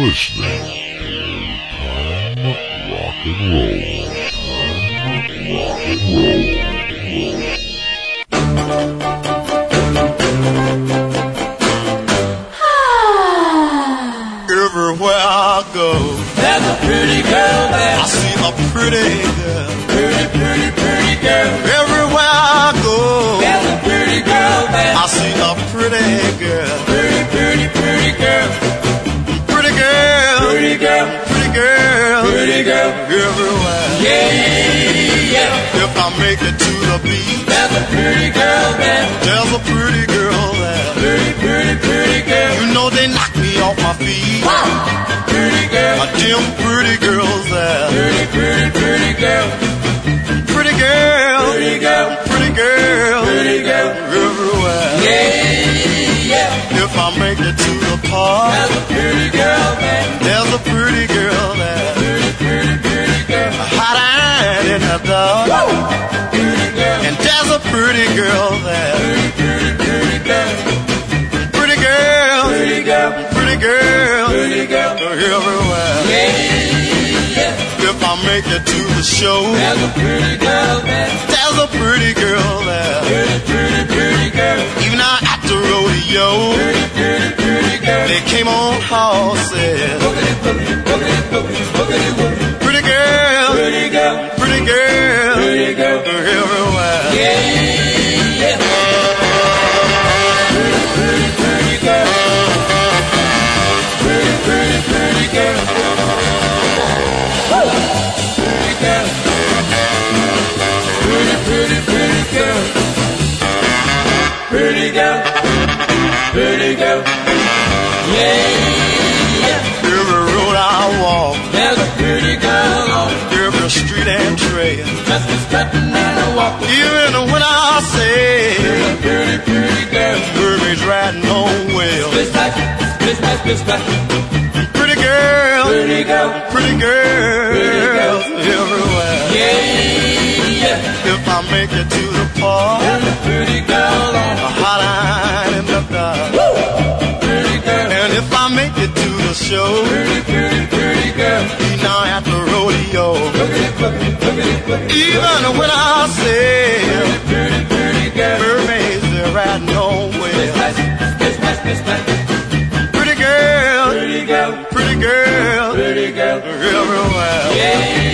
listening to Time Rock and Roll. Time Rock and Roll. Everywhere I go, There's a pretty girl there. I see a pretty girl. Pretty, pretty, pretty girl. Everywhere I go, There's a pretty girl there. I see a pretty girl. Pretty, pretty, pretty girl. Pretty girl, Pretty girl. pretty girl. Everywhere. Yeah, yeah. If I make it to the beach, There's a pretty girl there. there's a pretty girl there. Pretty, pretty, pretty girl. You know they knock me off my feet. Pretty girl. A dim pretty girls there. Pretty, pretty, pretty girl. Pretty girl, Pretty girl. pretty girl. Pretty girl. Everywhere. Yeah, yeah. If I make it to the park, There's a pretty girl. There's a pretty girl there. Pretty, pretty, pretty girl. Hot iron in the dark. Pretty girl. And there's a pretty girl there. Pretty, pretty girl. Pretty girl, Pretty girl. pretty girl. Pretty girl. Everywhere. If I make it to the show, There's a pretty girl there. There's a pretty girl there. Pretty, pretty, pretty girl. Even out at the rodeo, Pretty, pretty, pretty girl. they came on horses. Make it to the park, show, Pretty, pretty, pretty girl. now at the rodeo. Even when I say, Pretty, pretty girl. Hermes they're riding splash. Pretty girl, Pretty girl. pretty girl Pretty girl. everywhere. Yeah.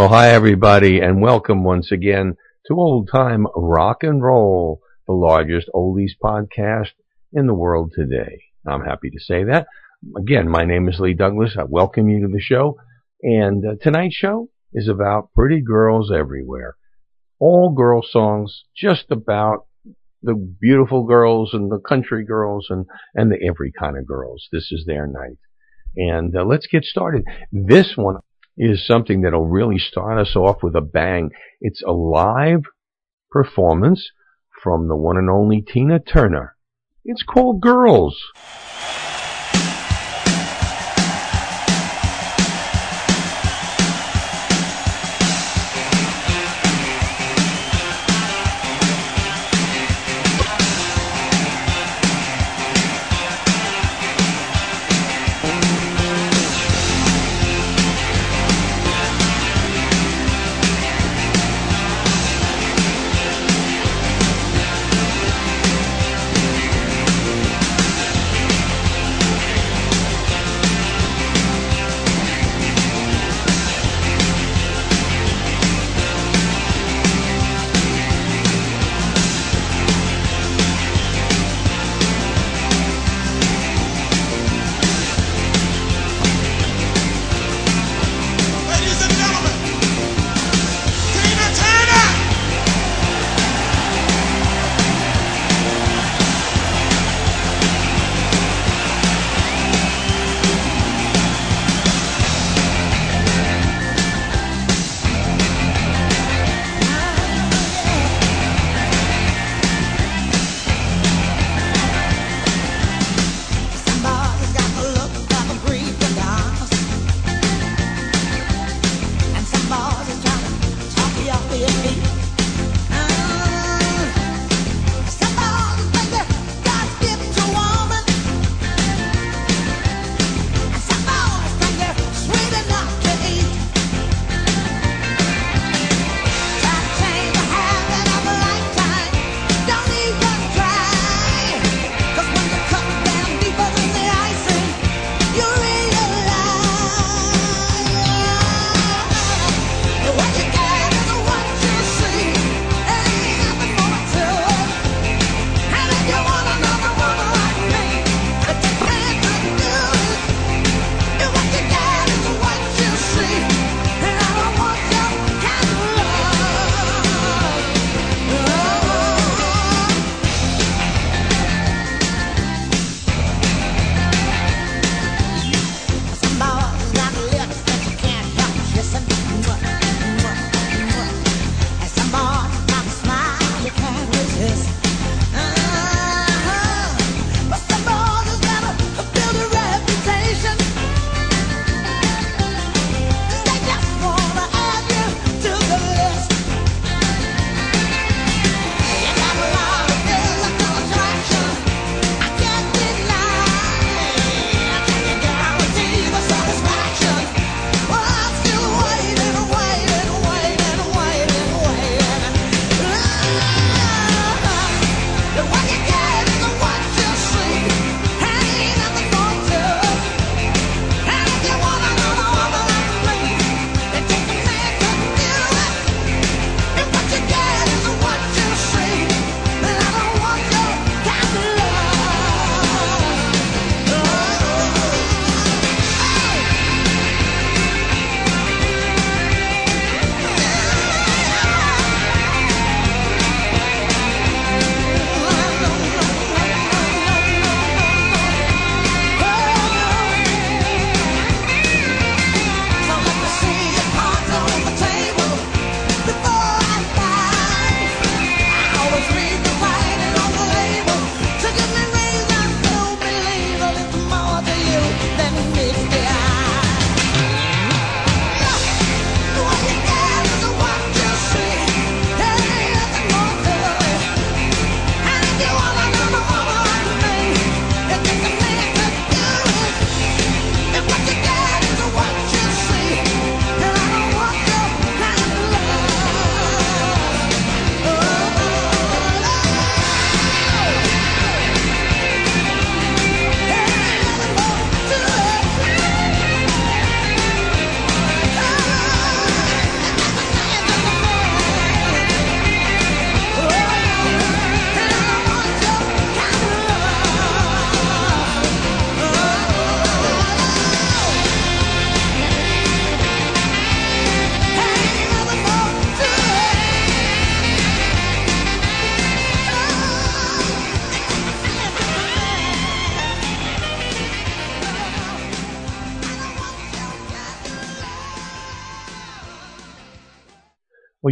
Well, hi everybody, and welcome once again to Old Time Rock and Roll, the largest oldies podcast in the world today. I'm happy to say that. Again, my name is Lee Douglas. I welcome you to the show, and uh, tonight's show is about pretty girls everywhere. All girl songs, just about the beautiful girls and the country girls and, and the every kind of girls. This is their night. And uh, let's get started. This one is something that'll really start us off with a bang. It's a live performance from the one and only Tina Turner. It's called Girls.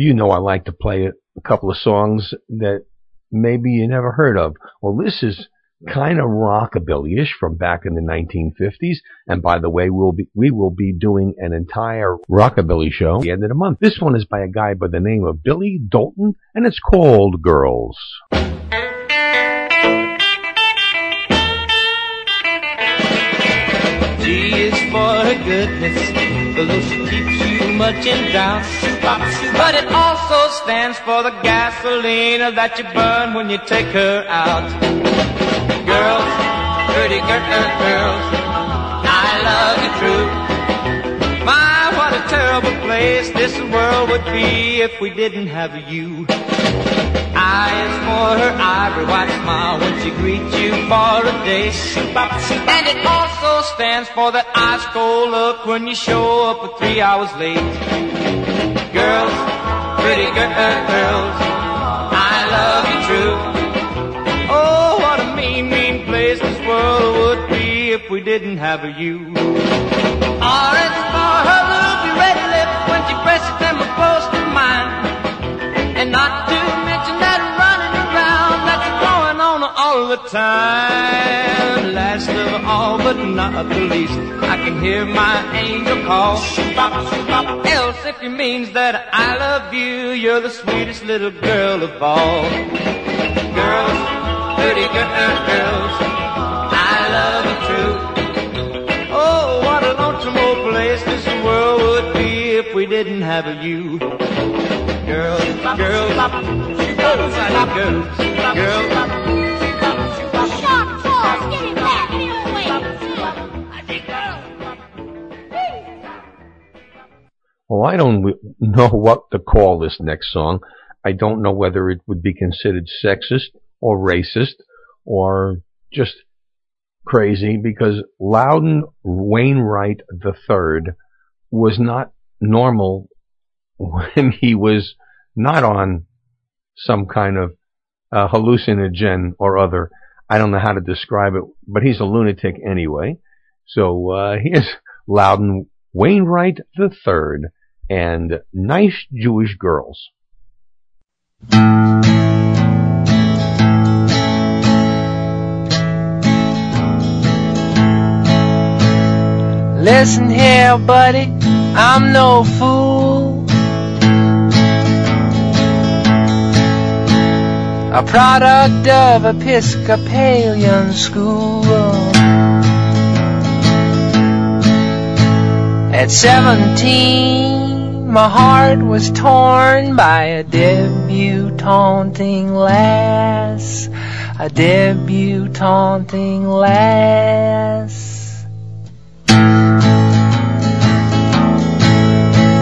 You know I like to play a couple of songs that maybe you never heard of. Well, this is kind of rockabilly-ish from back in the 1950s. And by the way, we'll be, we will be doing an entire rockabilly show at the end of the month. This one is by a guy by the name of Billy Dalton and it's called Girls. G is for her goodness, she keeps much in doubt. But it also stands for the gasoline that you burn when you take her out. Girls, pretty uh, girls, I love you true. Terrible place this world would be if we didn't have you. I is for her ivory white smile when she greets you for a date. And it also stands for that ice cold look when you show up three hours late. Girls, pretty uh, girls, I love you true. Oh, what a mean, mean place this world would be if we didn't have you. R is for her ruby red lips when she presses them close to mine. And not to mention that running around that's going on all the time. Last of all, but not the least, I can hear my angel call. Else, if it means that I love you, you're the sweetest little girl of all. Girls, pretty girls, I love you true. Place this world would be if we didn't have you. Away. I think Well, I don't know what to call this next song. I don't know whether it would be considered sexist or racist or just crazy because Loudon Wainwright III was not normal when he was not on some kind of uh, hallucinogen or other. I don't know how to describe it, but he's a lunatic anyway. So uh, here's Loudon Wainwright III and Nice Jewish Girls. Listen here, buddy, I'm no fool. A product of Episcopalian school. At 17, my heart was torn by a debutanting lass. A debutanting lass.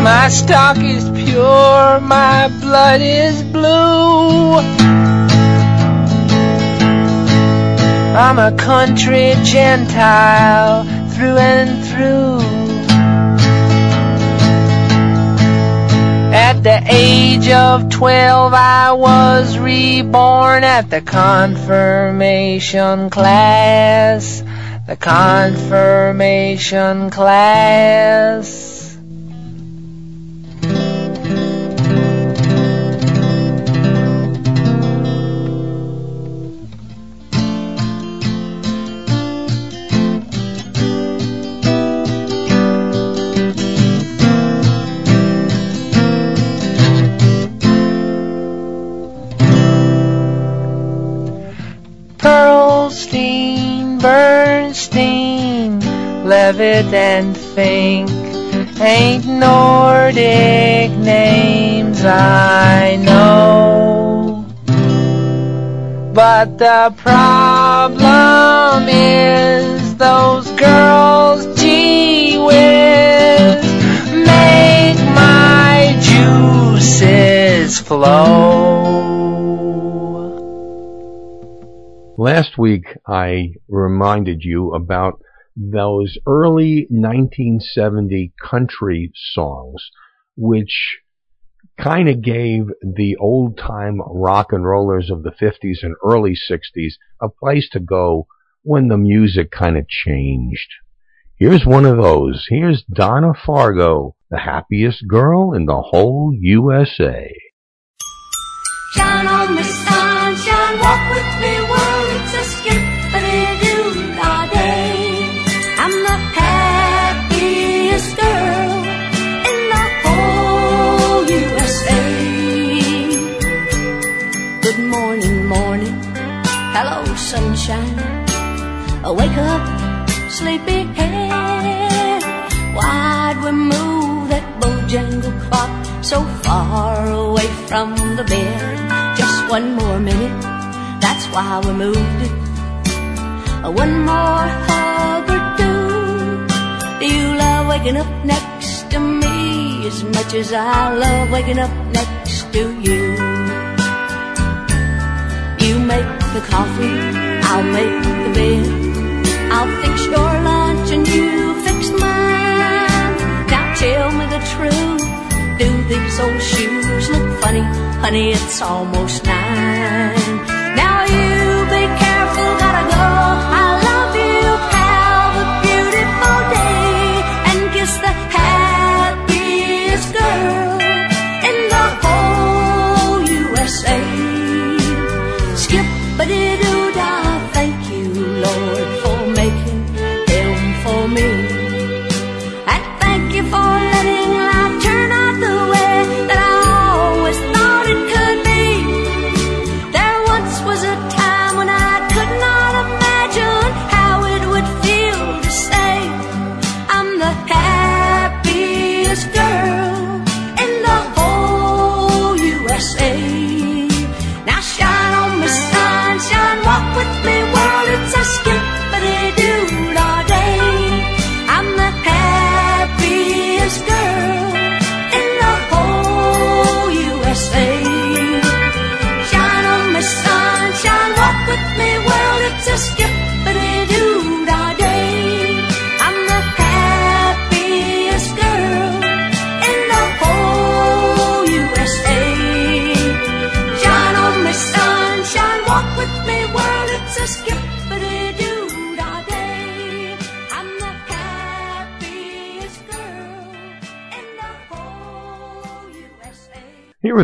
My stock is pure, my blood is blue. I'm a country Gentile through and through. At the age of 12, I was reborn at the confirmation class. The confirmation class. Levitt and Fink ain't Nordic names I know. But the problem is those girls, gee whiz, make my juices flow. Last week I reminded you about those early 1970 country songs, which kind of gave the old time rock and rollers of the 50s and early 60s a place to go when the music kind of changed. Here's one of those. Here's Donna Fargo, the happiest girl in the whole USA. Shine on me sun, shine, walk with me. Wake up, sleepyhead. Why'd we move that bojangle clock so far away from the bed? Just one more minute, that's why we moved it. One more hug or two. Do you love waking up next to me as much as I love waking up next to you? You make the coffee, I'll make It's almost nine.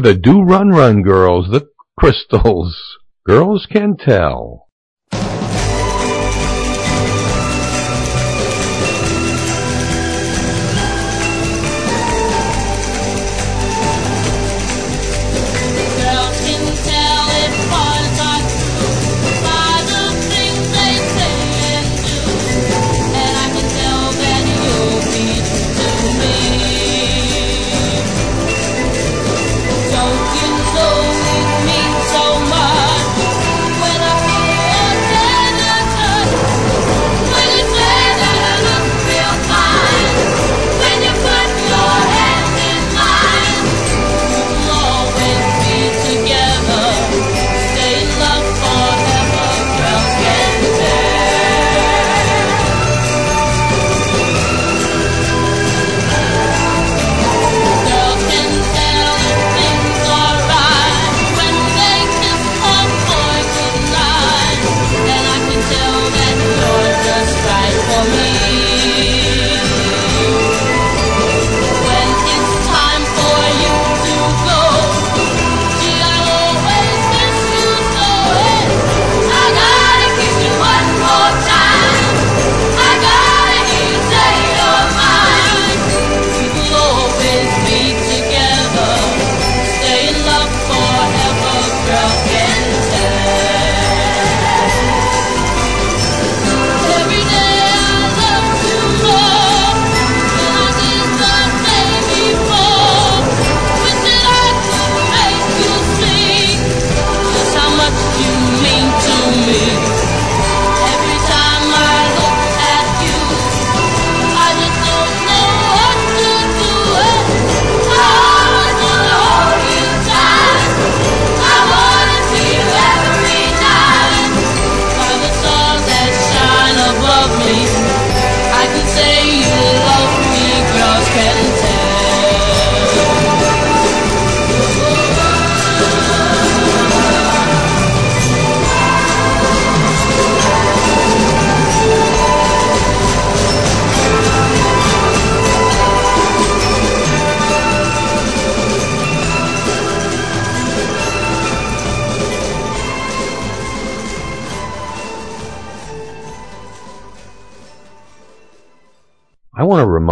the Do Run Run girls, the Crystals. Girls can tell.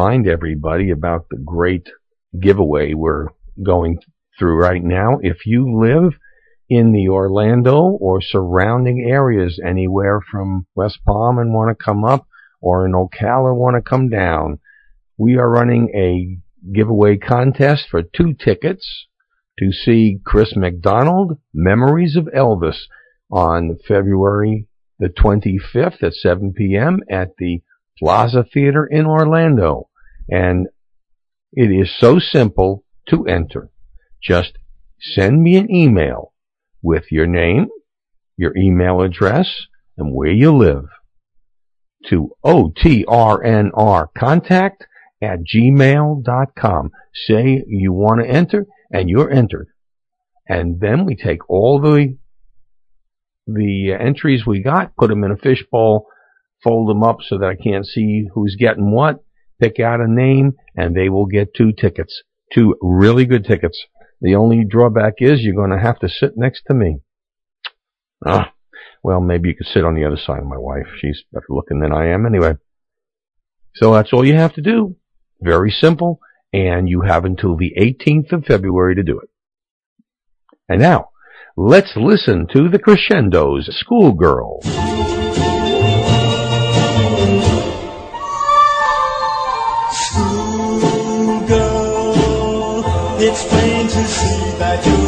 Remind everybody about the great giveaway we're going through right now. If you live in the Orlando or surrounding areas, anywhere from West Palm and want to come up, or in Ocala want to come down, we are running a giveaway contest for two tickets to see Chris McDonald, Memories of Elvis, on February the 25th at 7 p.m. at the Plaza Theater in Orlando. And it is so simple to enter. Just send me an email with your name, your email address, and where you live to OTRNR contact at gmail.com. Say you want to enter and you're entered. And then we take all the the entries we got, put them in a fishbowl, fold them up so that I can't see who's getting what, pick out a name, and they will get two tickets. Two really good tickets. The only drawback is you're going to have to sit next to me. Ah, well, maybe you could sit on the other side of my wife. She's better looking than I am anyway. So that's all you have to do. Very simple. And you have until the 18th of February to do it. And now, let's listen to the Crescendos Schoolgirl. It's plain to see that you're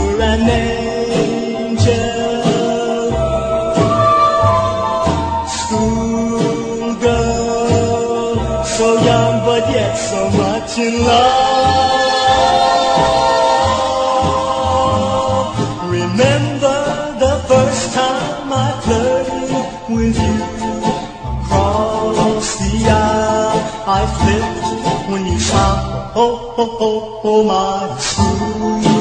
Oh, oh, oh, oh, my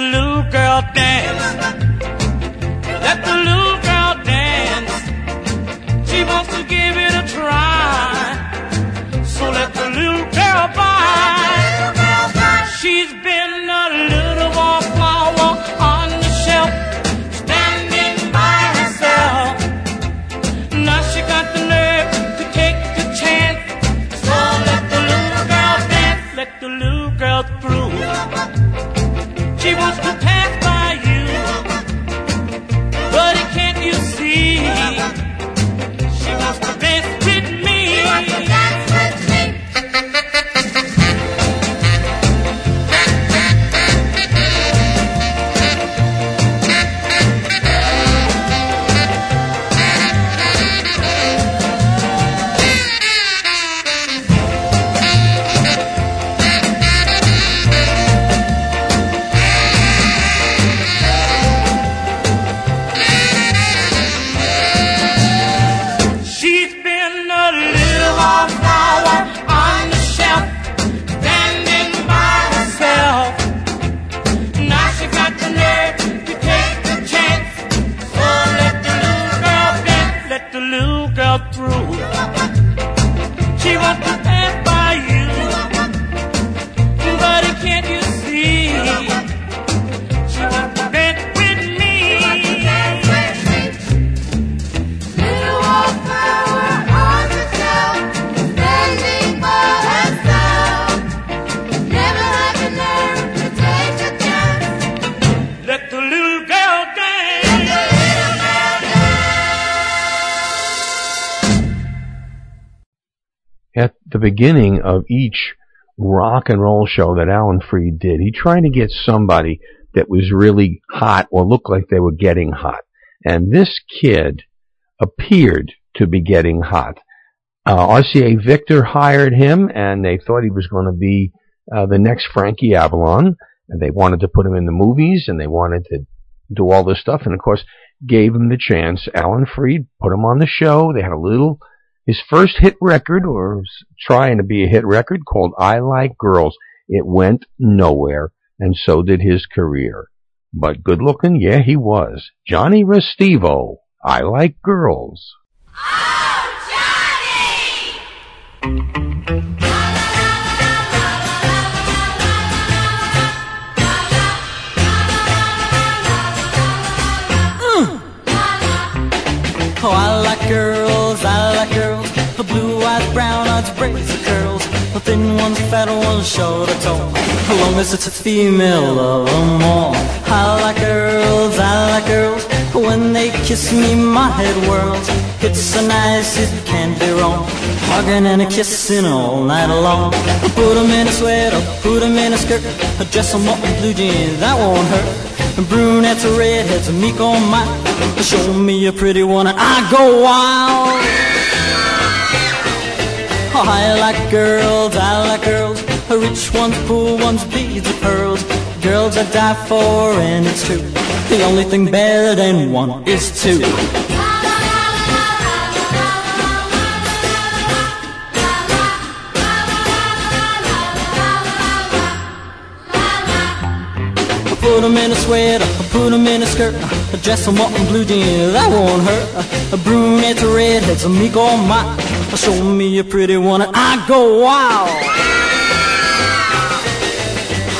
the little girl dance. Let the little girl dance. She wants to give it a try. So let the little girl by. Beginning of each rock and roll show that Alan Freed did, he tried to get somebody that was really hot or looked like they were getting hot. And this kid appeared to be getting hot. Uh, RCA Victor hired him and they thought he was going to be uh, the next Frankie Avalon. And they wanted to put him in the movies and they wanted to do all this stuff. And of course, gave him the chance. Alan Freed put him on the show. They had a little, his first hit record or was trying to be a hit record called I Like Girls. It went nowhere and so did his career. But good looking, yeah, he was. Johnny Restivo. I like girls. Oh, ones, short or tall. As long as it's a female, love 'em all. I like girls, I like girls. When they kiss me, my head whirls. It's so nice, it can't be wrong. Hugging and a kissing all night long. Put 'em in a sweater, put 'em in a skirt. Dress 'em up in blue jeans, that won't hurt. Brunettes redheads, meek on my. Show me a pretty one and I go wild. Oh, I like girls, I like girls. Rich ones, poor ones, beads of pearls. Girls I die for, and it's true. The only thing better than one is two. Put 'em in a sweater, put 'em in a skirt, dress 'em up in blue jeans, that won't hurt. A brunette, redheads, a meek or my. Show me a pretty one and I go wild.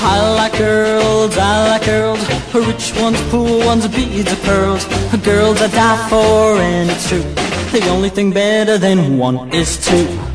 I like girls, I like girls, rich ones, poor ones, beads of pearls. Girls I die for, and it's true. The only thing better than one is two.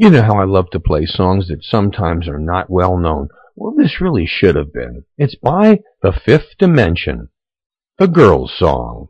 You know how I love to play songs that sometimes are not well known. Well, this really should have been. It's by The Fifth Dimension. The Girls Song.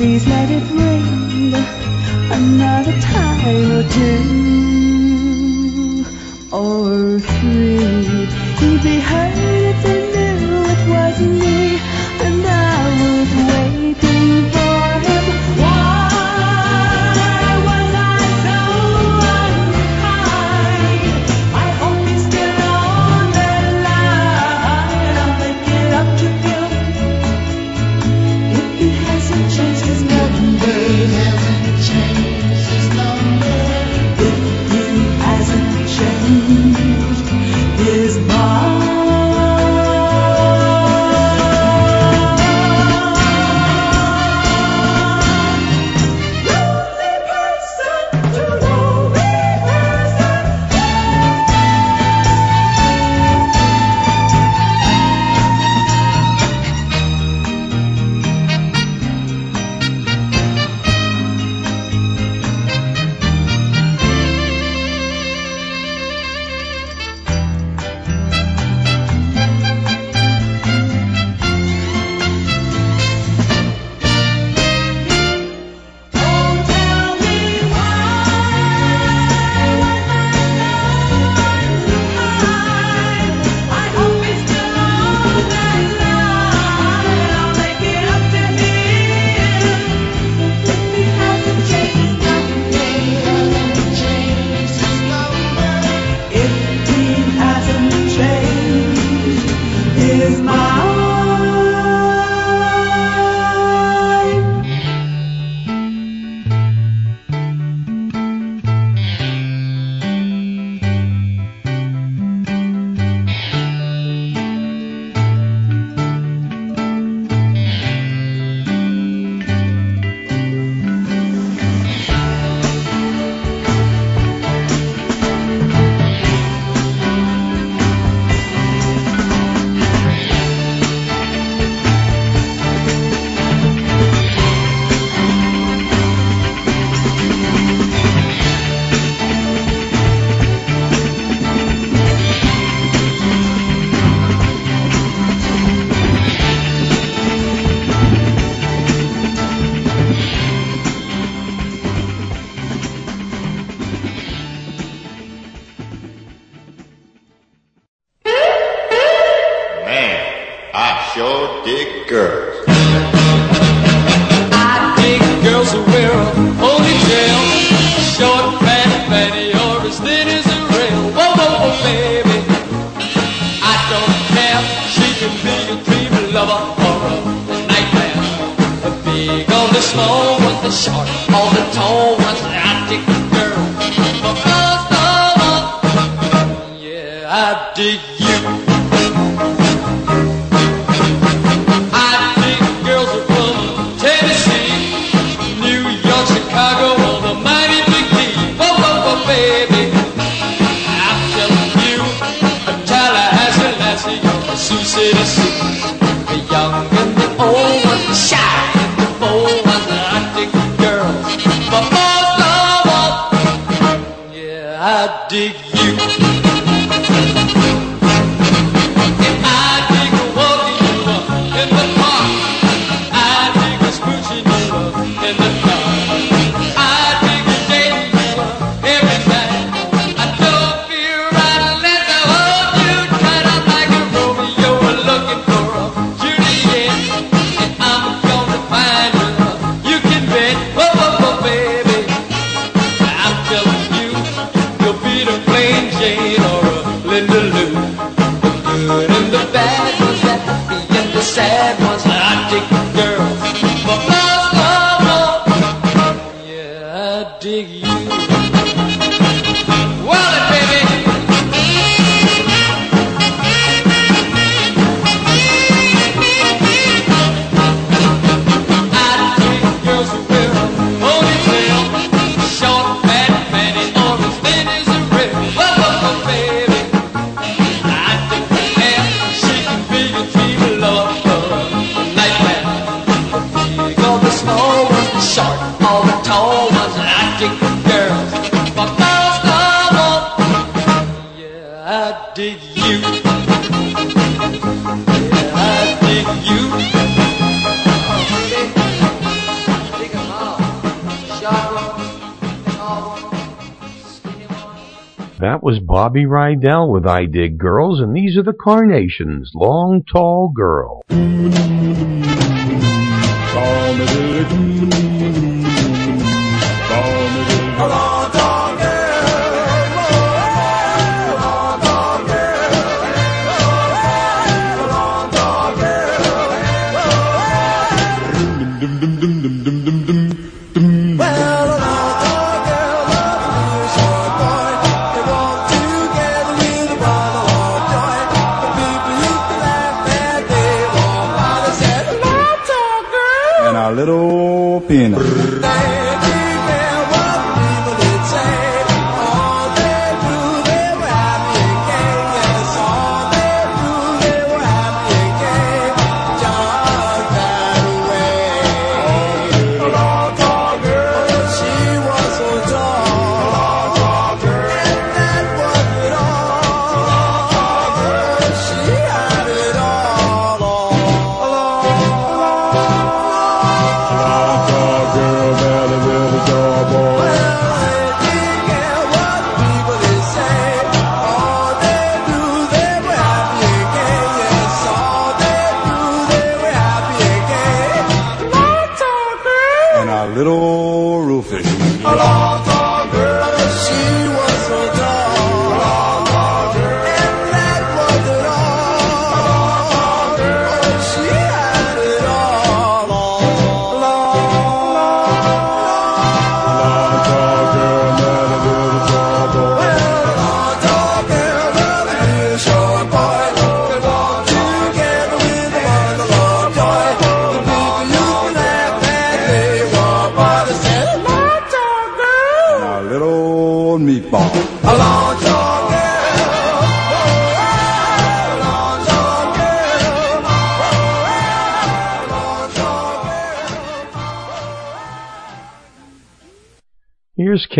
Please let it ring another time or two trouble or a nightmare. The big or the small one, the short or the tall one, the attic. Bobby Rydell with I Dig Girls, and these are the Carnations, Long Tall Girl. Bueno.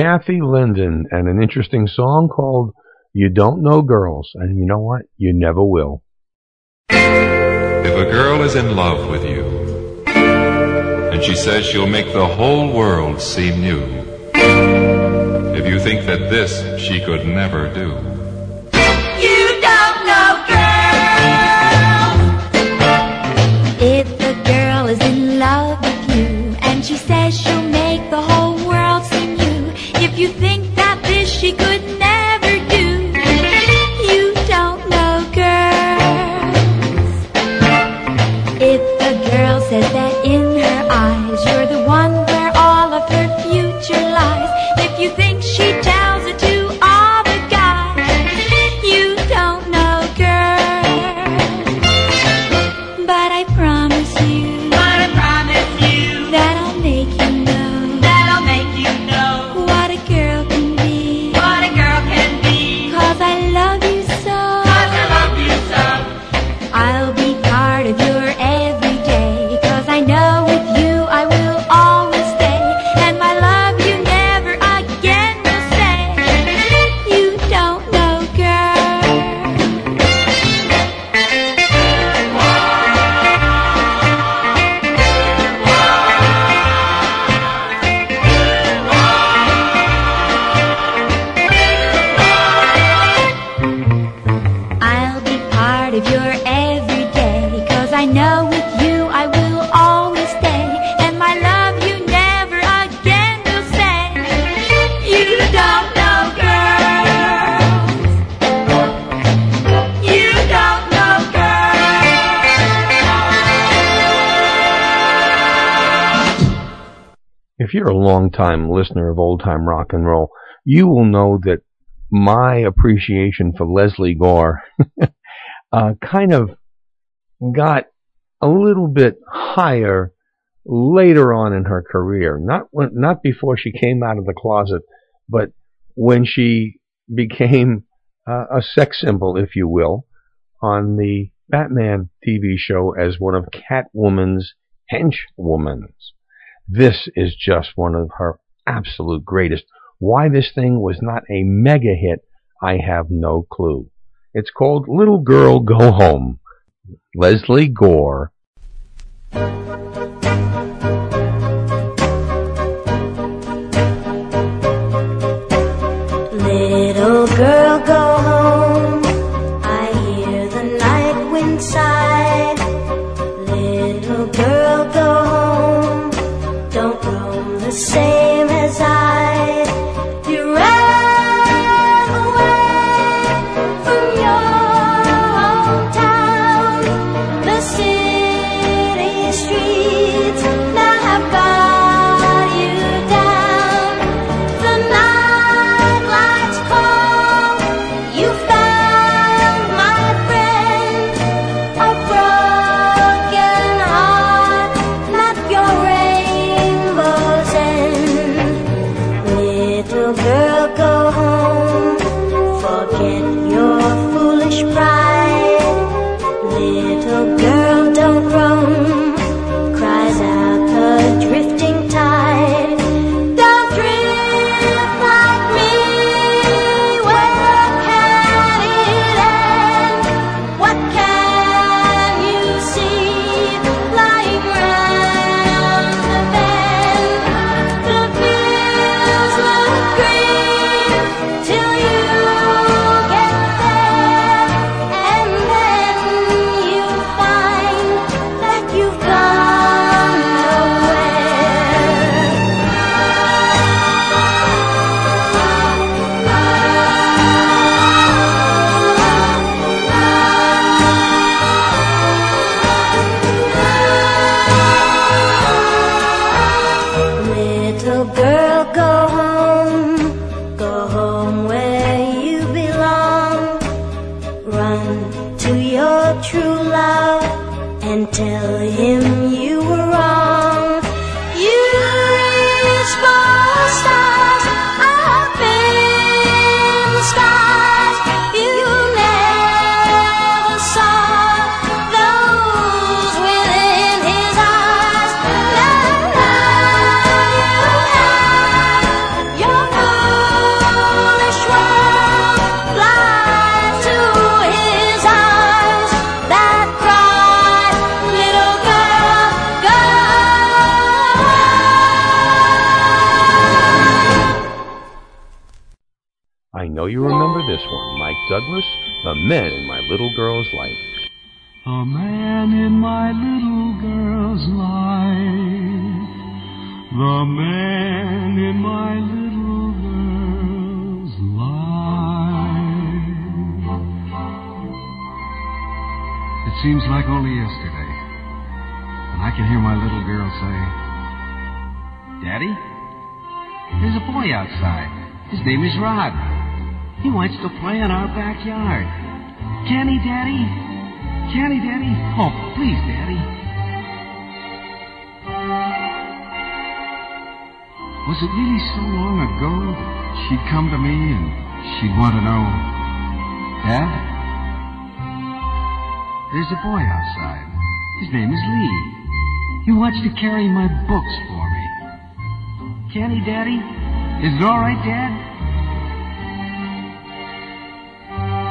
Kathy Linden and an interesting song called You Don't Know Girls. And you know what? You never will. If a girl is in love with you, and she says she'll make the whole world seem new, if you think that this she could never do, long-time listener of old time rock and roll, you will know that my appreciation for Lesley Gore uh, kind of got a little bit higher later on in her career. Not when, not before she came out of the closet, but when she became uh, a sex symbol, if you will, on the Batman TV show as one of Catwoman's henchwomen. This is just one of her absolute greatest. Why this thing was not a mega hit, I have no clue. It's called Little Girl Go Home. Lesley Gore. Little girl, go home. She'd want to know, Dad? There's a boy outside. His name is Lee. He wants to carry my books for me. Can he, Daddy? Is it all right, Dad?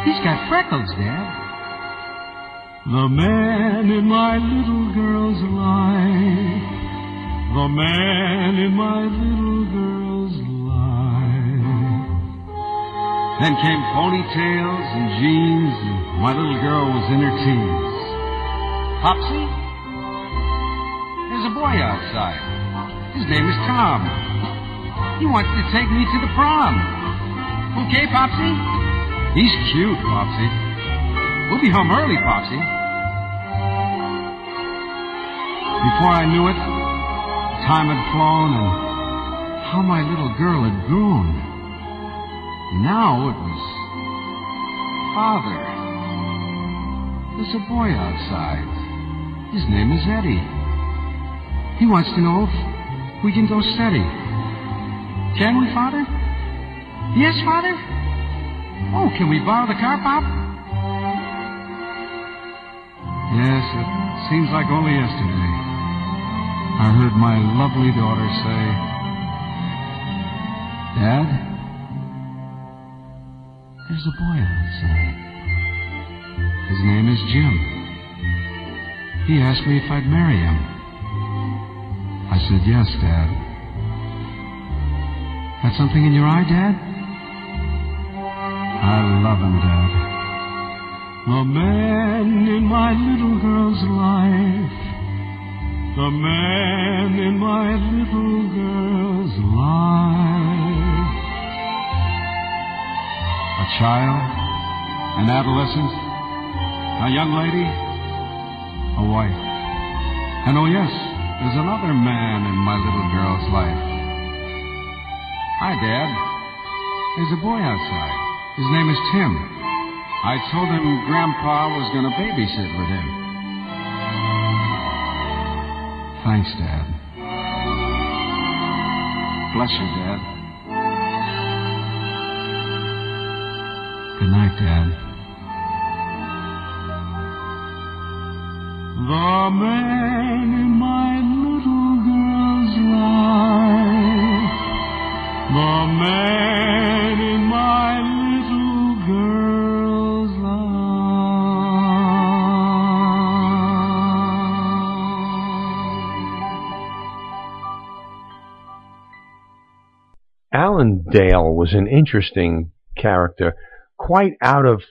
He's got freckles, Dad. The man in my little girl's life. The man in my little girl's Then came ponytails and jeans, and my little girl was in her teens. Popsy? There's a boy outside. His name is Tom. He wants to take me to the prom. Okay, Popsy? He's cute, Popsy. We'll be home early, Popsy. Before I knew it, time had flown and how my little girl had grown. Now it was Father. There's a boy outside. His name is Eddie. He wants to know if we can go steady. Can we, Father? Yes, Father? Oh, can we borrow the car, Pop? Yes, it seems like only yesterday. I heard my lovely daughter say, Dad, there's a boy outside. His name is Jim. He asked me if I'd marry him. I said, Yes, Dad. Got something in your eye, Dad? I love him, Dad. The man in my little girl's life. The man in my little girl's life. Child, an adolescent, a young lady, a wife. And oh yes, there's another man in my little girl's life. Hi, Dad. There's a boy outside. His name is Tim. I told him Grandpa was going to babysit with him. Thanks, Dad. Bless you, Dad. Good night, Dad. The man in my little girl's life. The man in my little girl's life. Alan Dale was an interesting character, quite out of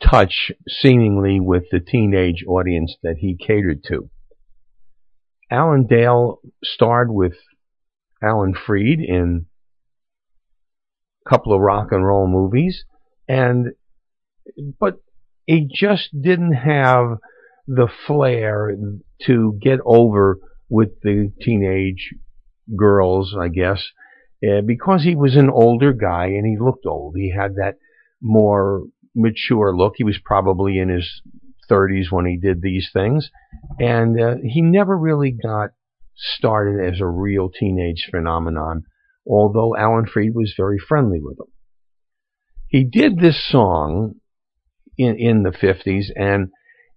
touch, seemingly, with the teenage audience that he catered to. Alan Dale starred with Alan Freed in a couple of rock and roll movies, and but he just didn't have the flair to get over with the teenage girls, I guess, uh, because he was an older guy and he looked old. He had that more mature look. He was probably in his 30s when he did these things, and uh, he never really got started as a real teenage phenomenon, although Alan Freed was very friendly with him. He did this song in, in the 50s, and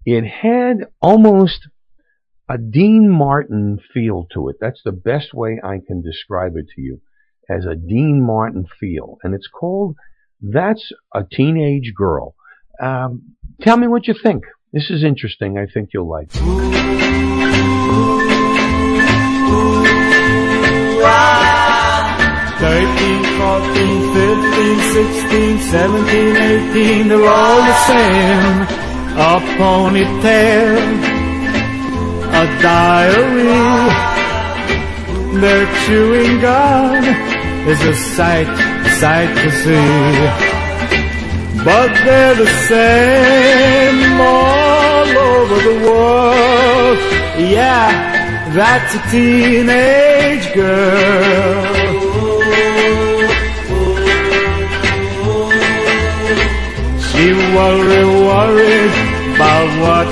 it had almost a Dean Martin feel to it. That's the best way I can describe it to you, as a Dean Martin feel. And it's called That's a Teenage Girl. Um, tell me what you think. This is interesting. I think you'll like it. 13, 14, 15, 16, 17, 18, they're all the same. A ponytail, a diary, their chewing gum is a sight, sight to see. But they're the same all over the world. Yeah, that's a teenage girl. She worry, worried about what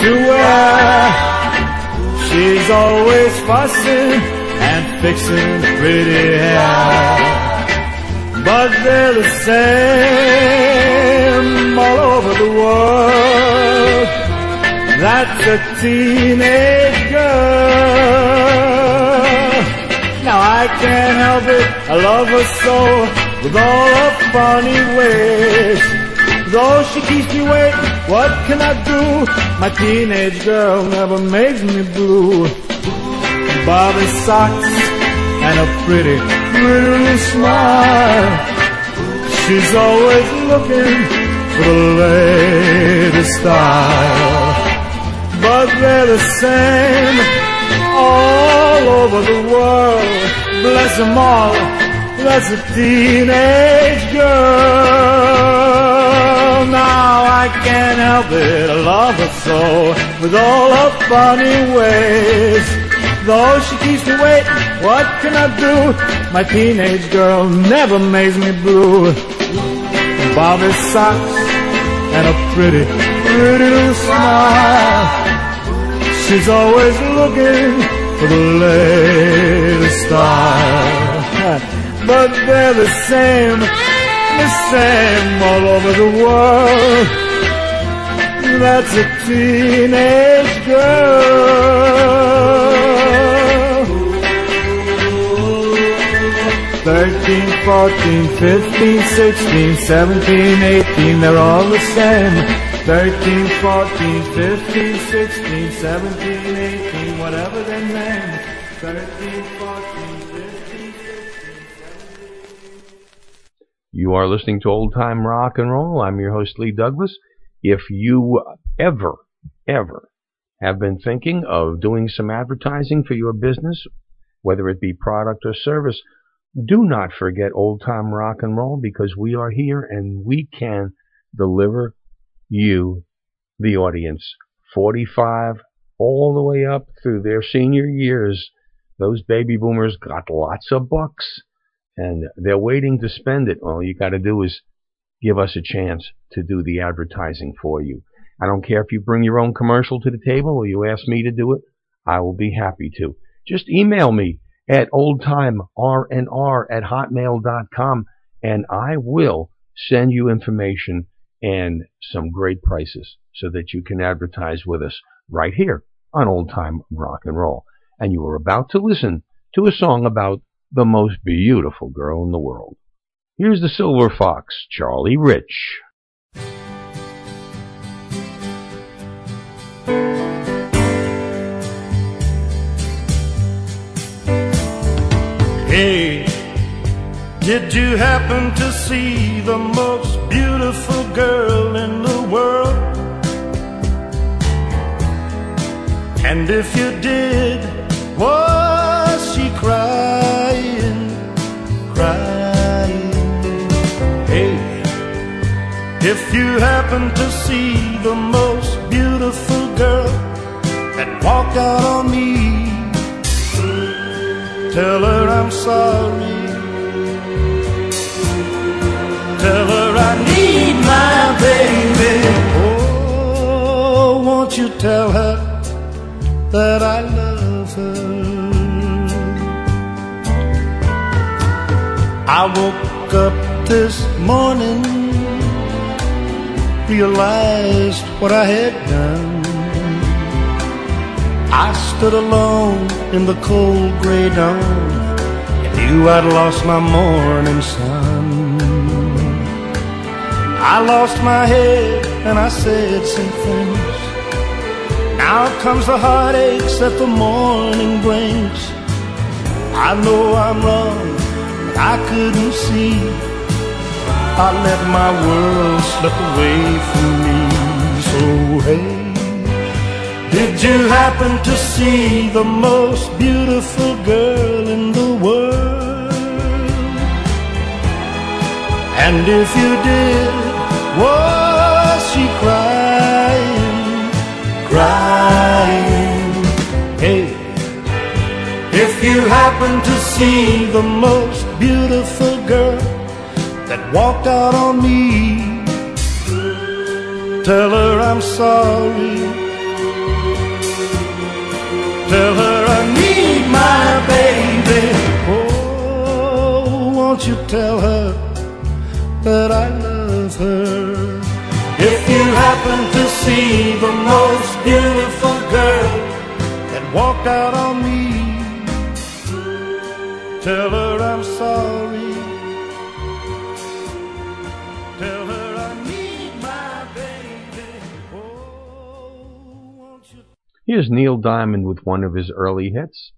to wear. She's always fussing fixing pretty hair. But they're the same all over the world. That's a teenage girl. Now I can't help it, I love her so with all her funny ways. Though she keeps me waiting, what can I do? My teenage girl never makes me blue. Bobby socks and a pretty, pretty smile. She's always looking for the latest style. But they're the same all over the world. Bless them all, that's a teenage girl. Now I can't help it, I love her so, with all her funny ways. Though she keeps me waiting, what can I do? My teenage girl never makes me blue. Bobby socks and a pretty, pretty little smile. She's always looking for the latest style. But they're the same, the same all over the world. That's a teenage girl. 13, 14, 15, 16, 17, 18, they're all the same. 13, 14, 15, 16, 17, 18, whatever their name. 13, 14, 15, 16, 17. You are listening to Old Time Rock and Roll. I'm your host, Lee Douglas. If you ever, ever have been thinking of doing some advertising for your business, whether it be product or service, do not forget Old Time Rock and Roll because we are here and we can deliver you, the audience, 45 all the way up through their senior years. Those baby boomers got lots of bucks and they're waiting to spend it. All you got to do is give us a chance to do the advertising for you. I don't care if you bring your own commercial to the table or you ask me to do it. I will be happy to. Just email me at oldtimernr at hotmail.com and I will send you information and some great prices so that you can advertise with us right here on Old Time Rock and Roll. And you are about to listen to a song about the most beautiful girl in the world. Here's the Silver Fox, Charlie Rich. Hey, did you happen to see the most beautiful girl in the world? And if you did, was she crying, crying? Hey, if you happen to see the most beautiful girl that walked out on me, Tell her I'm sorry. Tell her I need my baby. Oh, won't you tell her that I love her? I woke up this morning, realized what I had done. I stood alone in the cold gray dawn and knew I'd lost my morning sun. I lost my head and I said some things. Now comes the heartaches that the morning brings. I know I'm wrong, but I couldn't see. I let my world slip away from me. So hey. Did you happen to see the most beautiful girl in the world? And if you did, was she crying, crying? Hey, if you happen to see the most beautiful girl that walked out on me, tell her I'm sorry. My baby. Oh, won't you tell her that I love her? If you happen to see the most beautiful girl that walked out on me, tell her I'm sorry. Tell her I need my baby. Oh, Here's Neil Diamond with one of his early hits,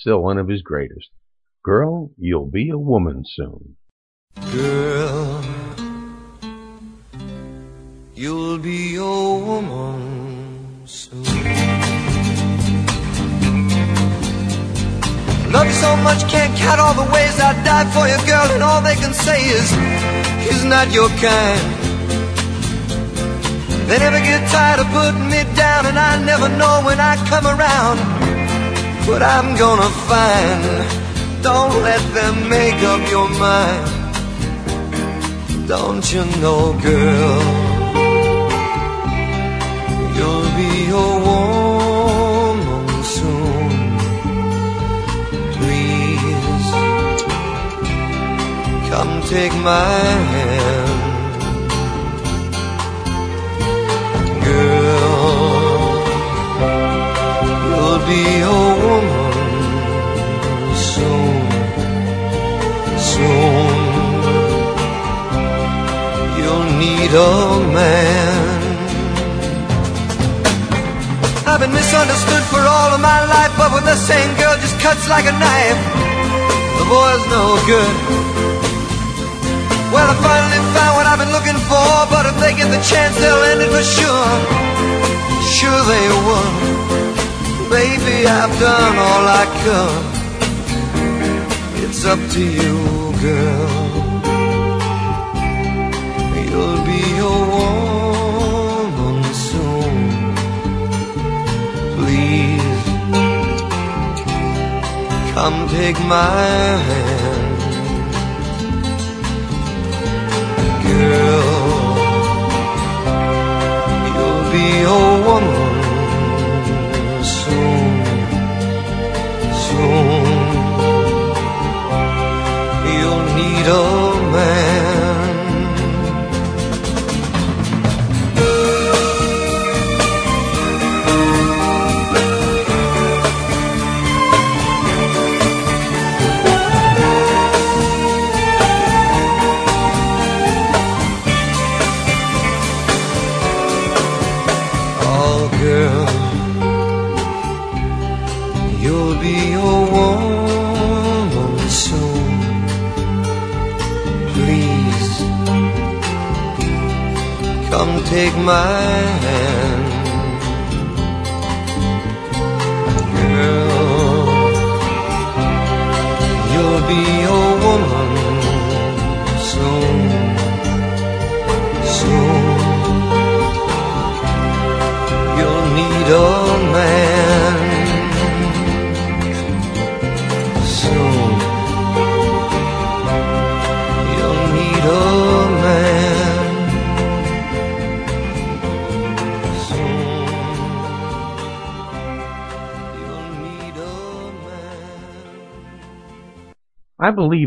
still one of his greatest. Girl, you'll be a woman soon. Girl, You'll be a woman soon. Love you so much, can't count all the ways I'd die for you, girl, and all they can say is, he's not your kind. They never get tired of putting me down, and I never know when I come around what I'm gonna find. Don't let them make up your mind. Don't you know, girl, you'll be a woman soon. Please come take my hand. Be a woman soon, soon. You'll need a man. I've been misunderstood for all of my life, but when the same girl just cuts like a knife, the boy's no good. Well, I finally found what I've been looking for, but if they get the chance, they'll end it for sure. Sure they will. Baby, I've done all I could. It's up to you, girl. You'll be a woman soon. Please come take my hand. Girl,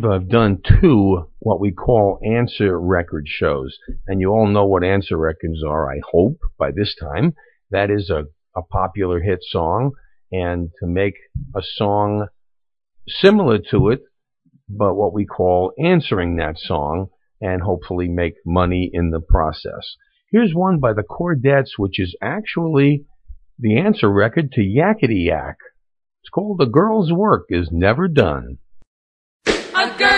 believe I've done two what we call answer record shows, and you all know what answer records are, I hope, by this time. That is a, a popular hit song, and to make a song similar to it, but what we call answering that song, and hopefully make money in the process. Here's one by the Chordettes, which is actually the answer record to Yakety Yak. It's called The Girl's Work Is Never Done. A girl's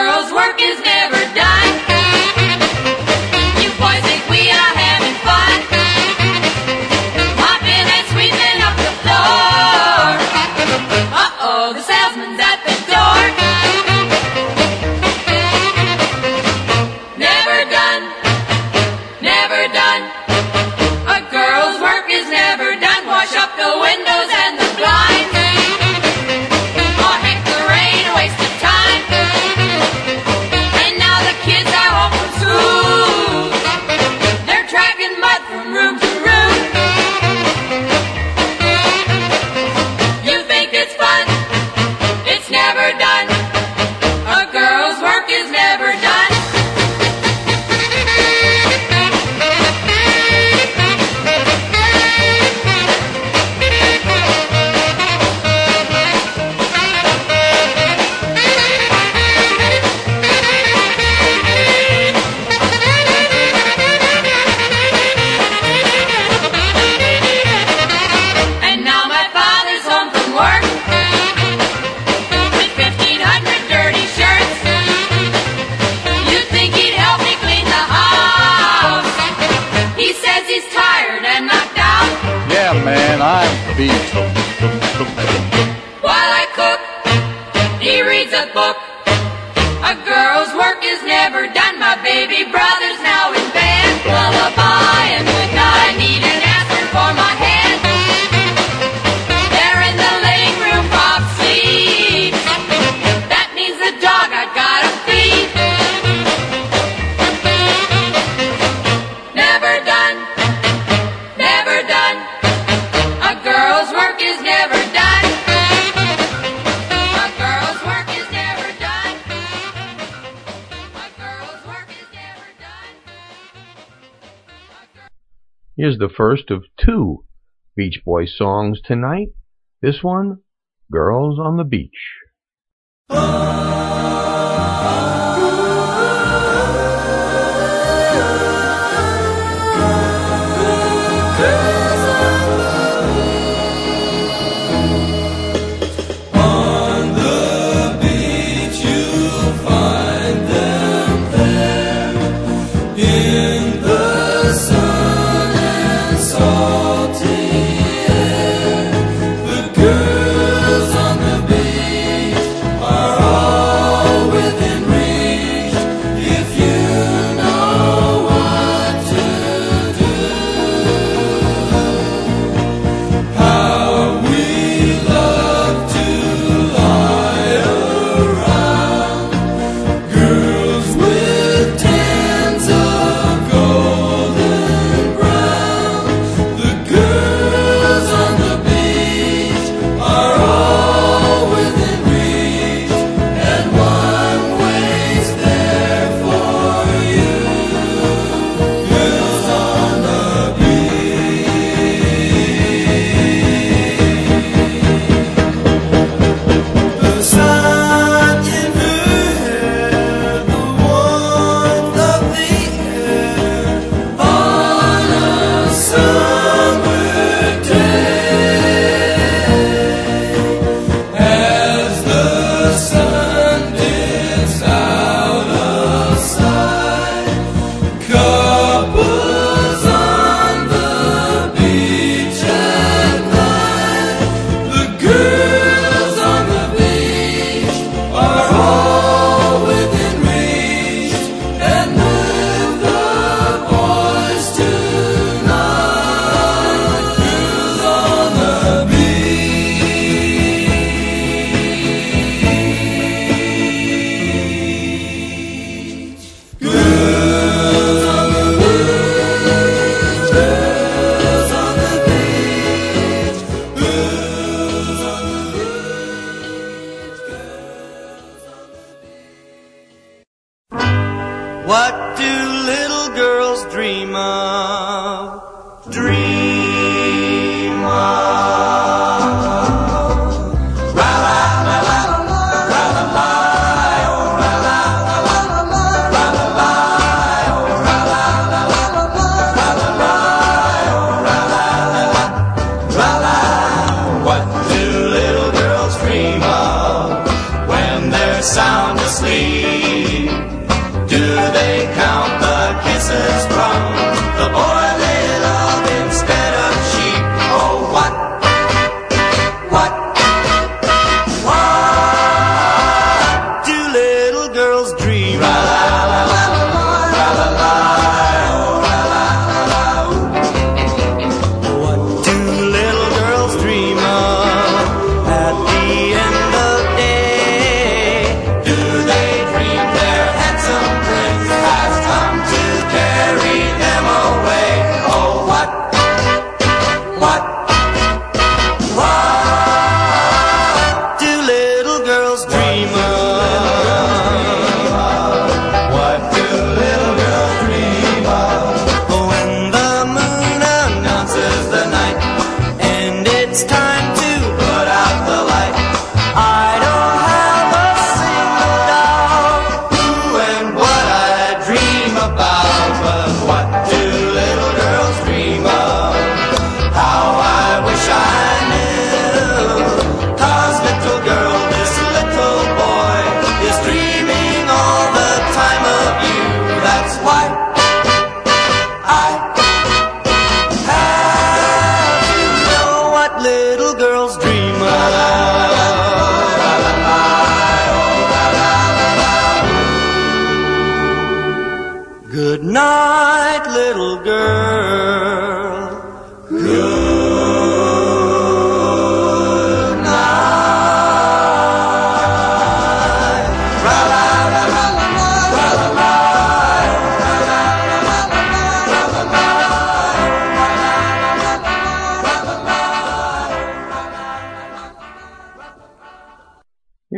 Here's the first of two Beach Boys songs tonight. This one, Girls on the Beach. Oh.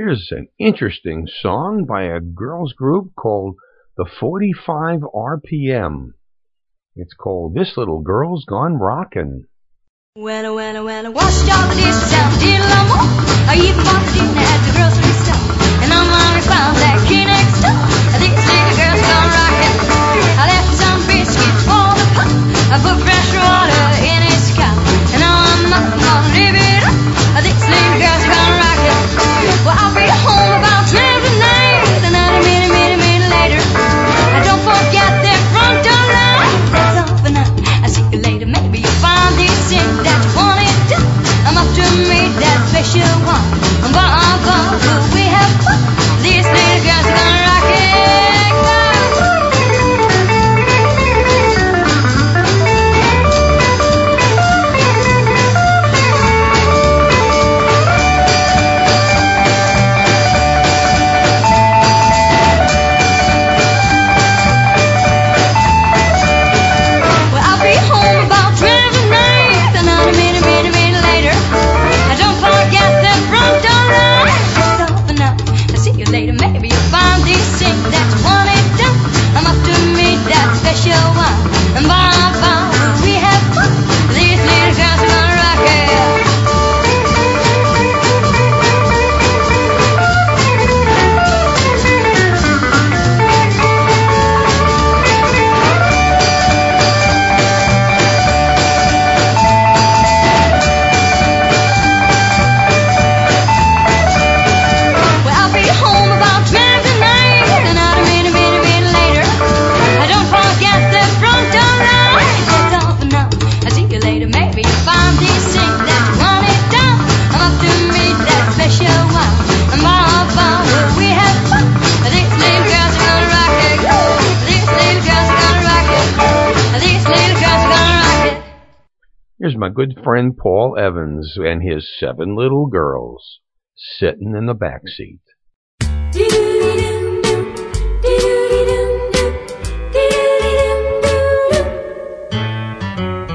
Here's an interesting song by a girls group called the 45 RPM. It's called This Little Girl's Gone Rockin'. When I, I, I washed all the dishes out, did a. I even bought dinner at the grocery store. And on my found that key next door. I think this little girl's gone rockin'. I left some biscuits for the pot. I put Well, I'll be home about midnight, and a minute, minute, minute later, I don't forget that front door lock. It's over now. I'll see you later. Maybe you'll find this thing that you wanted. I'm up to meet that special one. my good friend Paul Evans and his seven little girls sitting in the back seat.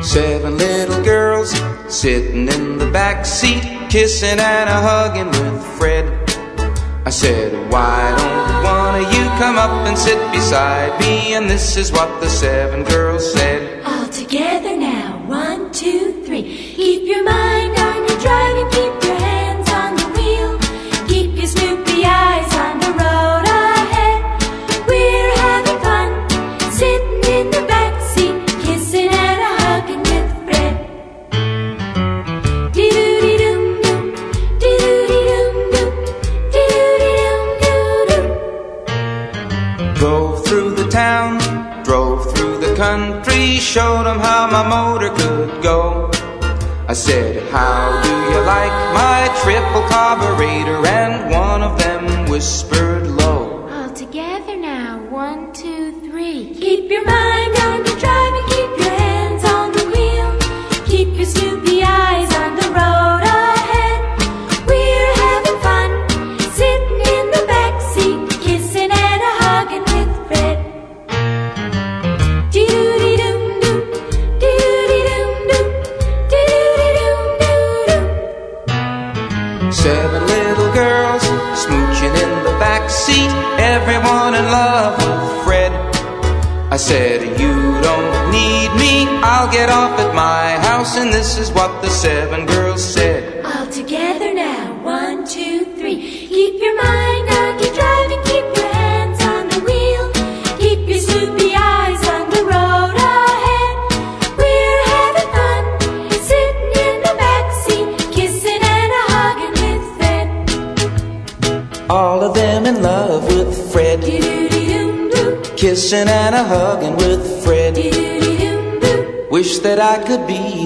Seven little girls sitting in the back seat, kissing and a hugging with Fred. I said, Why don't one of you come up and sit beside me? And this is what the seven girls said. All together.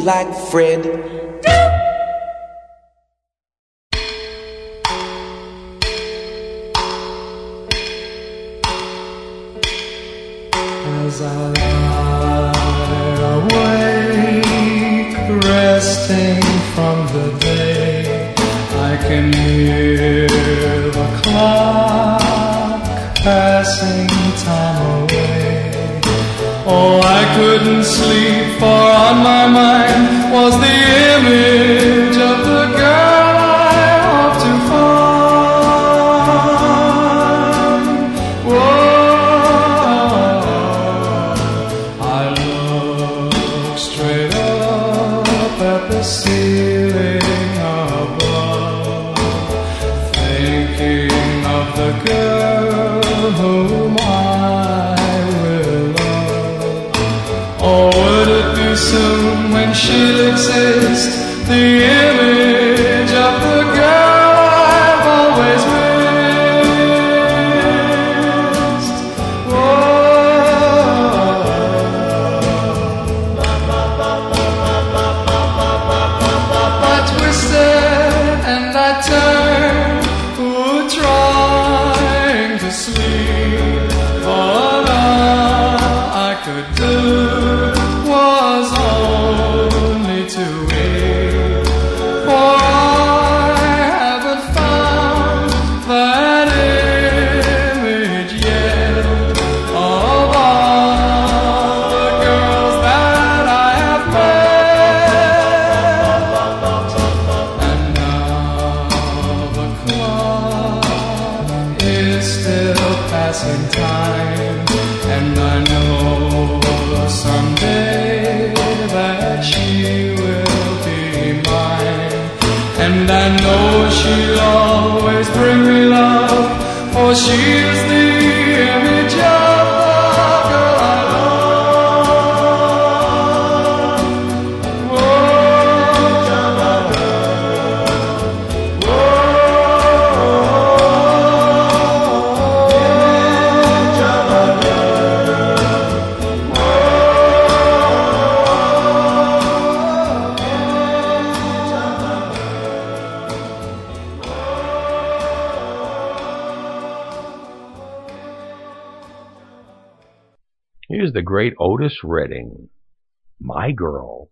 like Fred. Otis Redding, My Girl.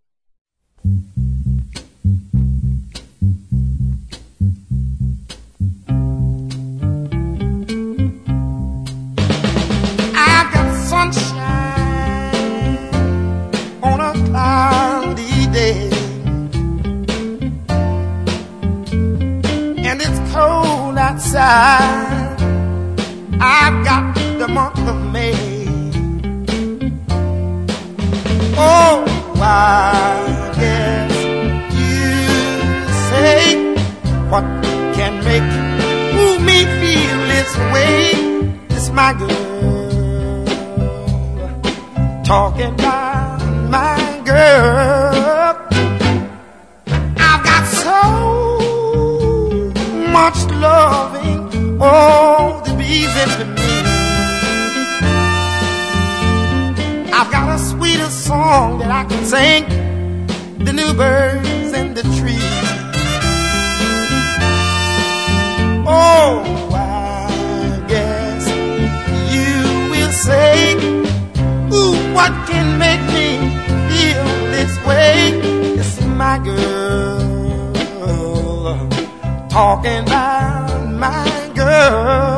Girl.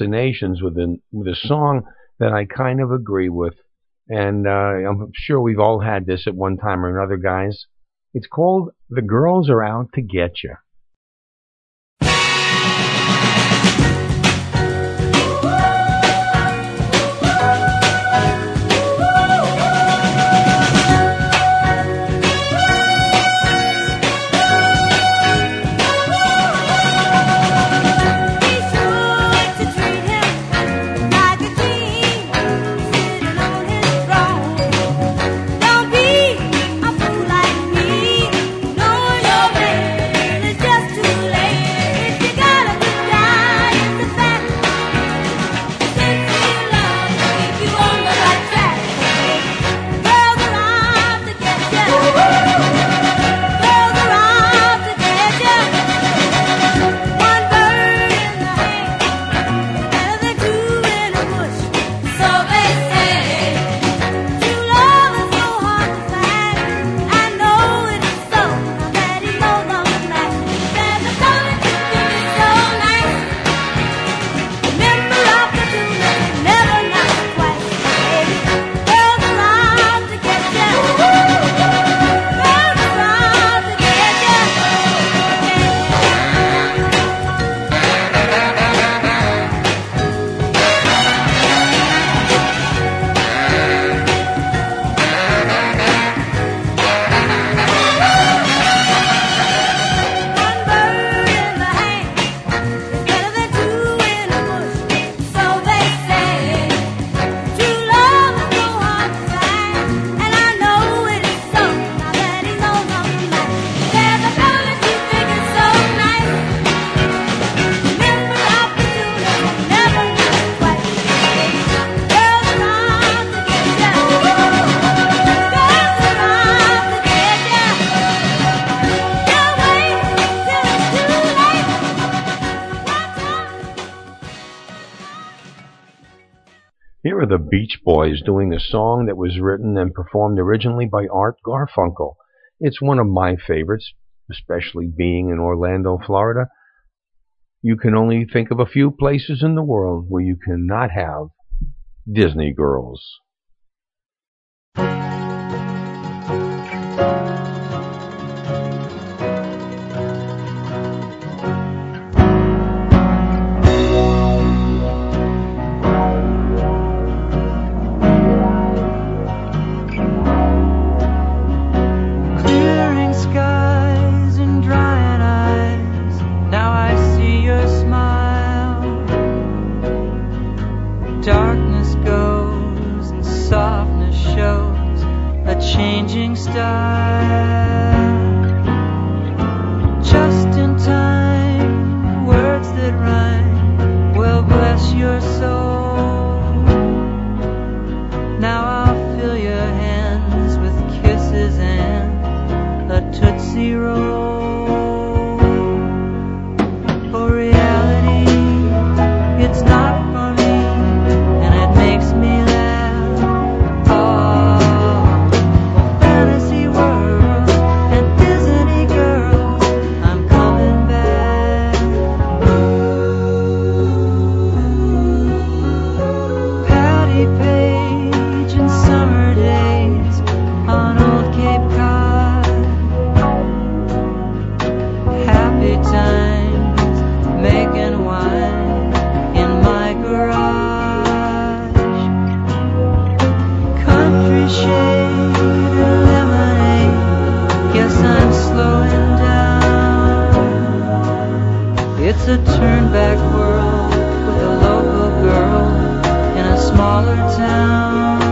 fascinations with a, with song that I kind of agree with. And uh, I'm sure we've all had this at one time or another, guys. It's called The Girls Are Out to Get You. the Beach Boys doing a song that was written and performed originally by Art Garfunkel. It's one of my favorites, especially being in Orlando, Florida. You can only think of a few places in the world where you cannot have Disney girls. turn back world with a local girl in a smaller town.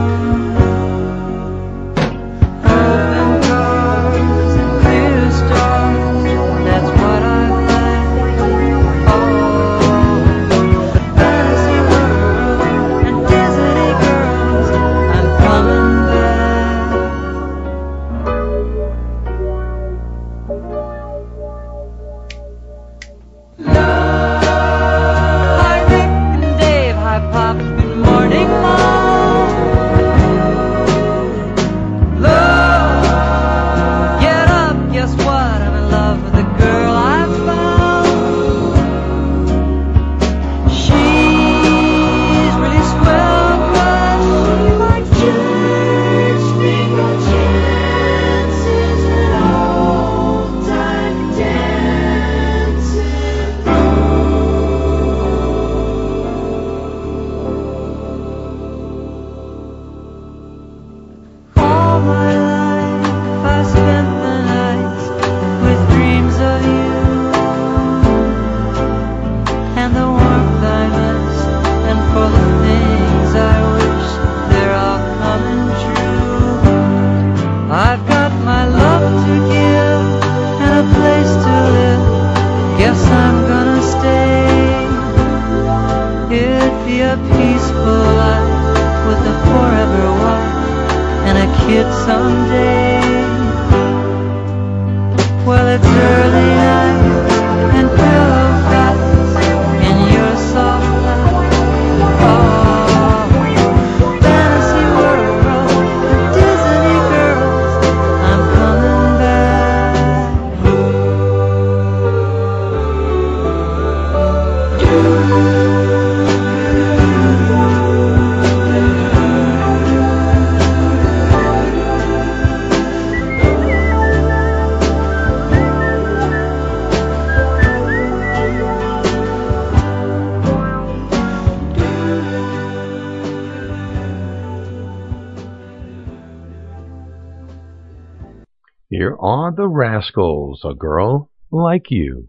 knows a girl like you.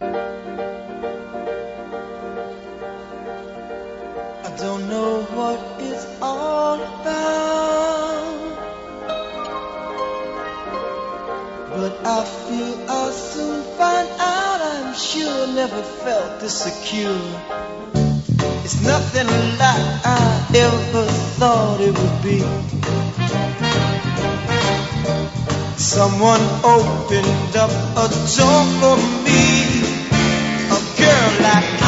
I don't know what it's all about, but I feel I'll soon find out. I'm sure never felt this secure. It's nothing like I ever thought it would be. Someone opened up a door for me, a girl like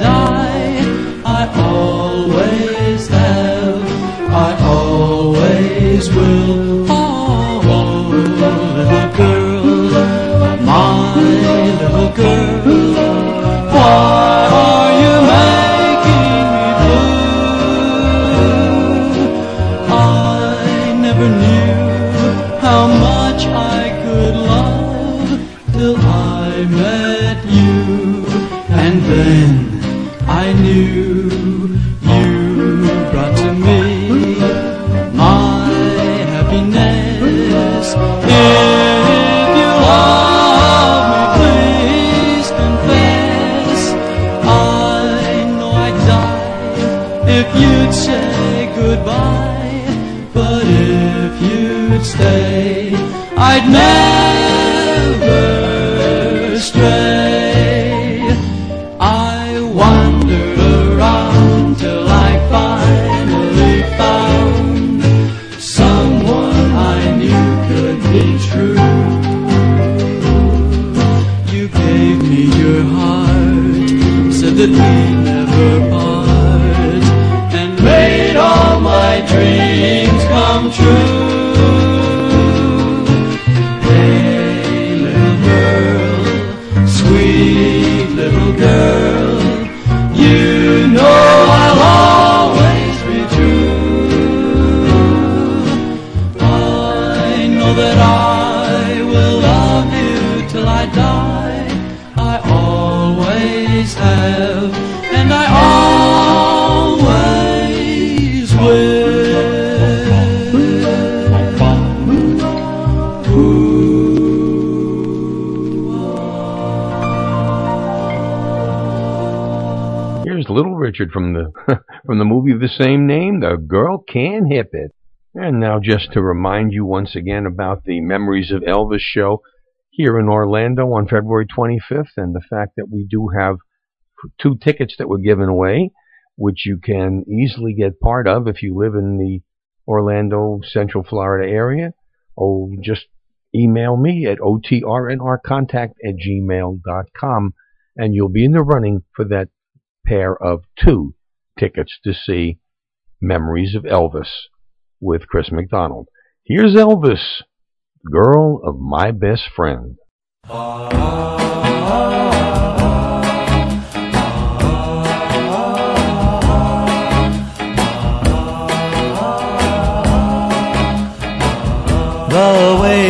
the same name, The Girl Can't Help It. And now just to remind you once again about the Memories of Elvis show here in Orlando on February 25th and the fact that we do have two tickets that were given away, which you can easily get part of if you live in the Orlando, Central Florida area. Oh, just email me at otrnrcontact at gmail.com and you'll be in the running for that pair of two tickets to see Memories of Elvis with Chris MacDonald. Here's Elvis, Girl of My Best Friend. The way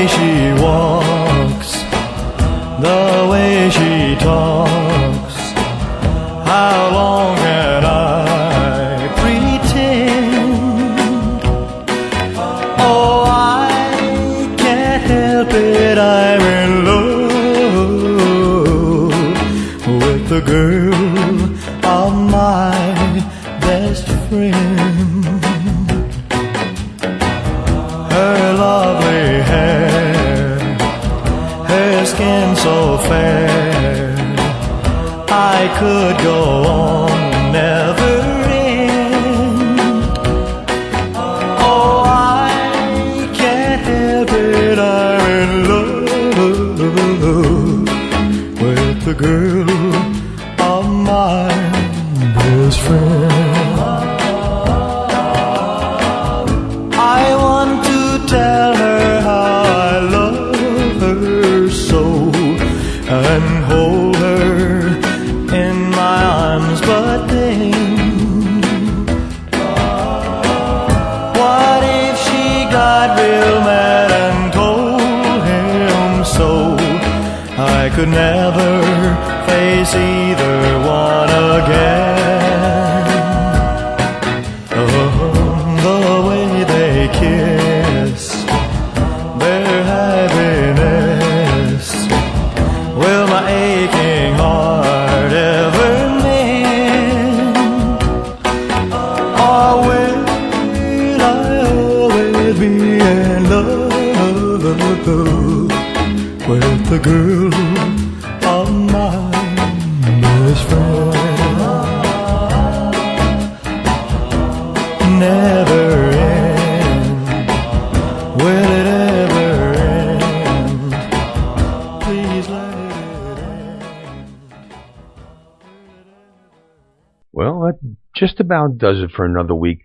about does it for another week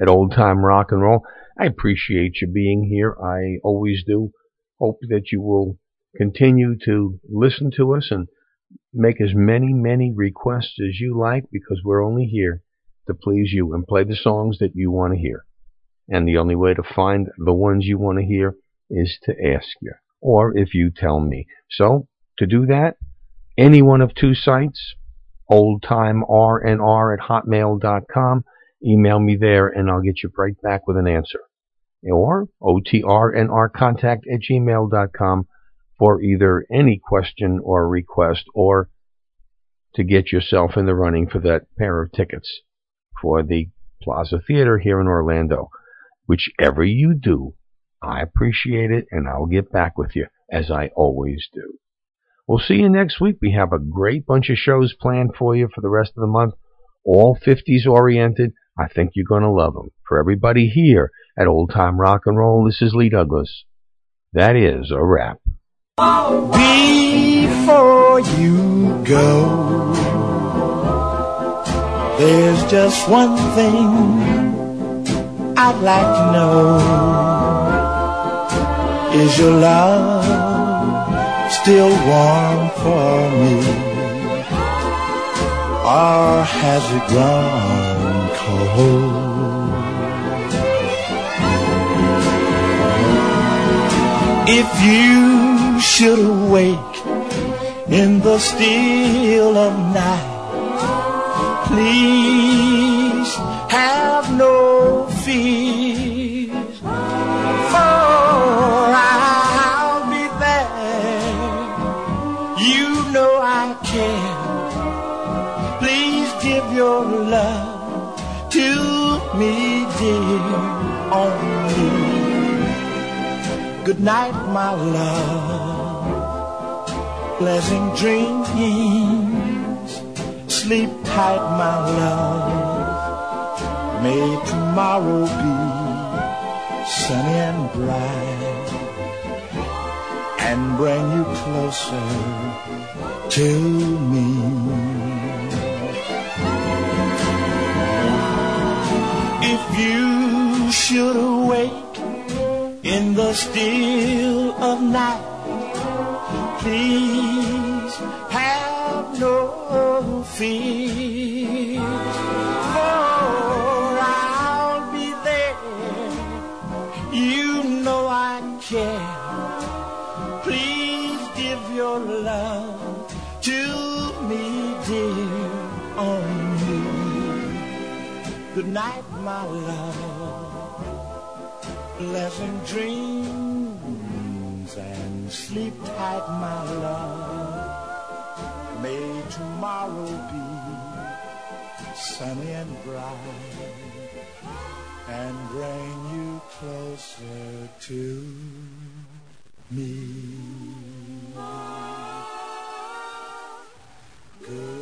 at Old Time Rock and Roll. I appreciate you being here. I always do. Hope that you will continue to listen to us and make as many, many requests as you like because we're only here to please you and play the songs that you want to hear. And the only way to find the ones you want to hear is to ask you, or if you tell me. So, to do that, any one of two sites, oldtimernr at hotmail.com, email me there and I'll get you right back with an answer. Or otrnrcontact at gmail.com for either any question or request or to get yourself in the running for that pair of tickets for the Plaza Theater here in Orlando. Whichever you do, I appreciate it and I'll get back with you as I always do. We'll see you next week. We have a great bunch of shows planned for you for the rest of the month, all 50s oriented. I think you're going to love them. For everybody here at Old Time Rock and Roll, this is Lee Douglas. That is a wrap. Before you go, there's just one thing I'd like to know. Is your love still warm for me? Or has it grown cold? If you should awake in the still of night, please have no fears, your love to me, dear, only. Good night, my love. Pleasant dreams. Sleep tight, my love. May tomorrow be sunny and bright and bring you closer to me. If you should awake in the still of night. Please have no fear, my love. Pleasant dreams and sleep tight, my love. May tomorrow be sunny and bright and bring you closer to me. Good.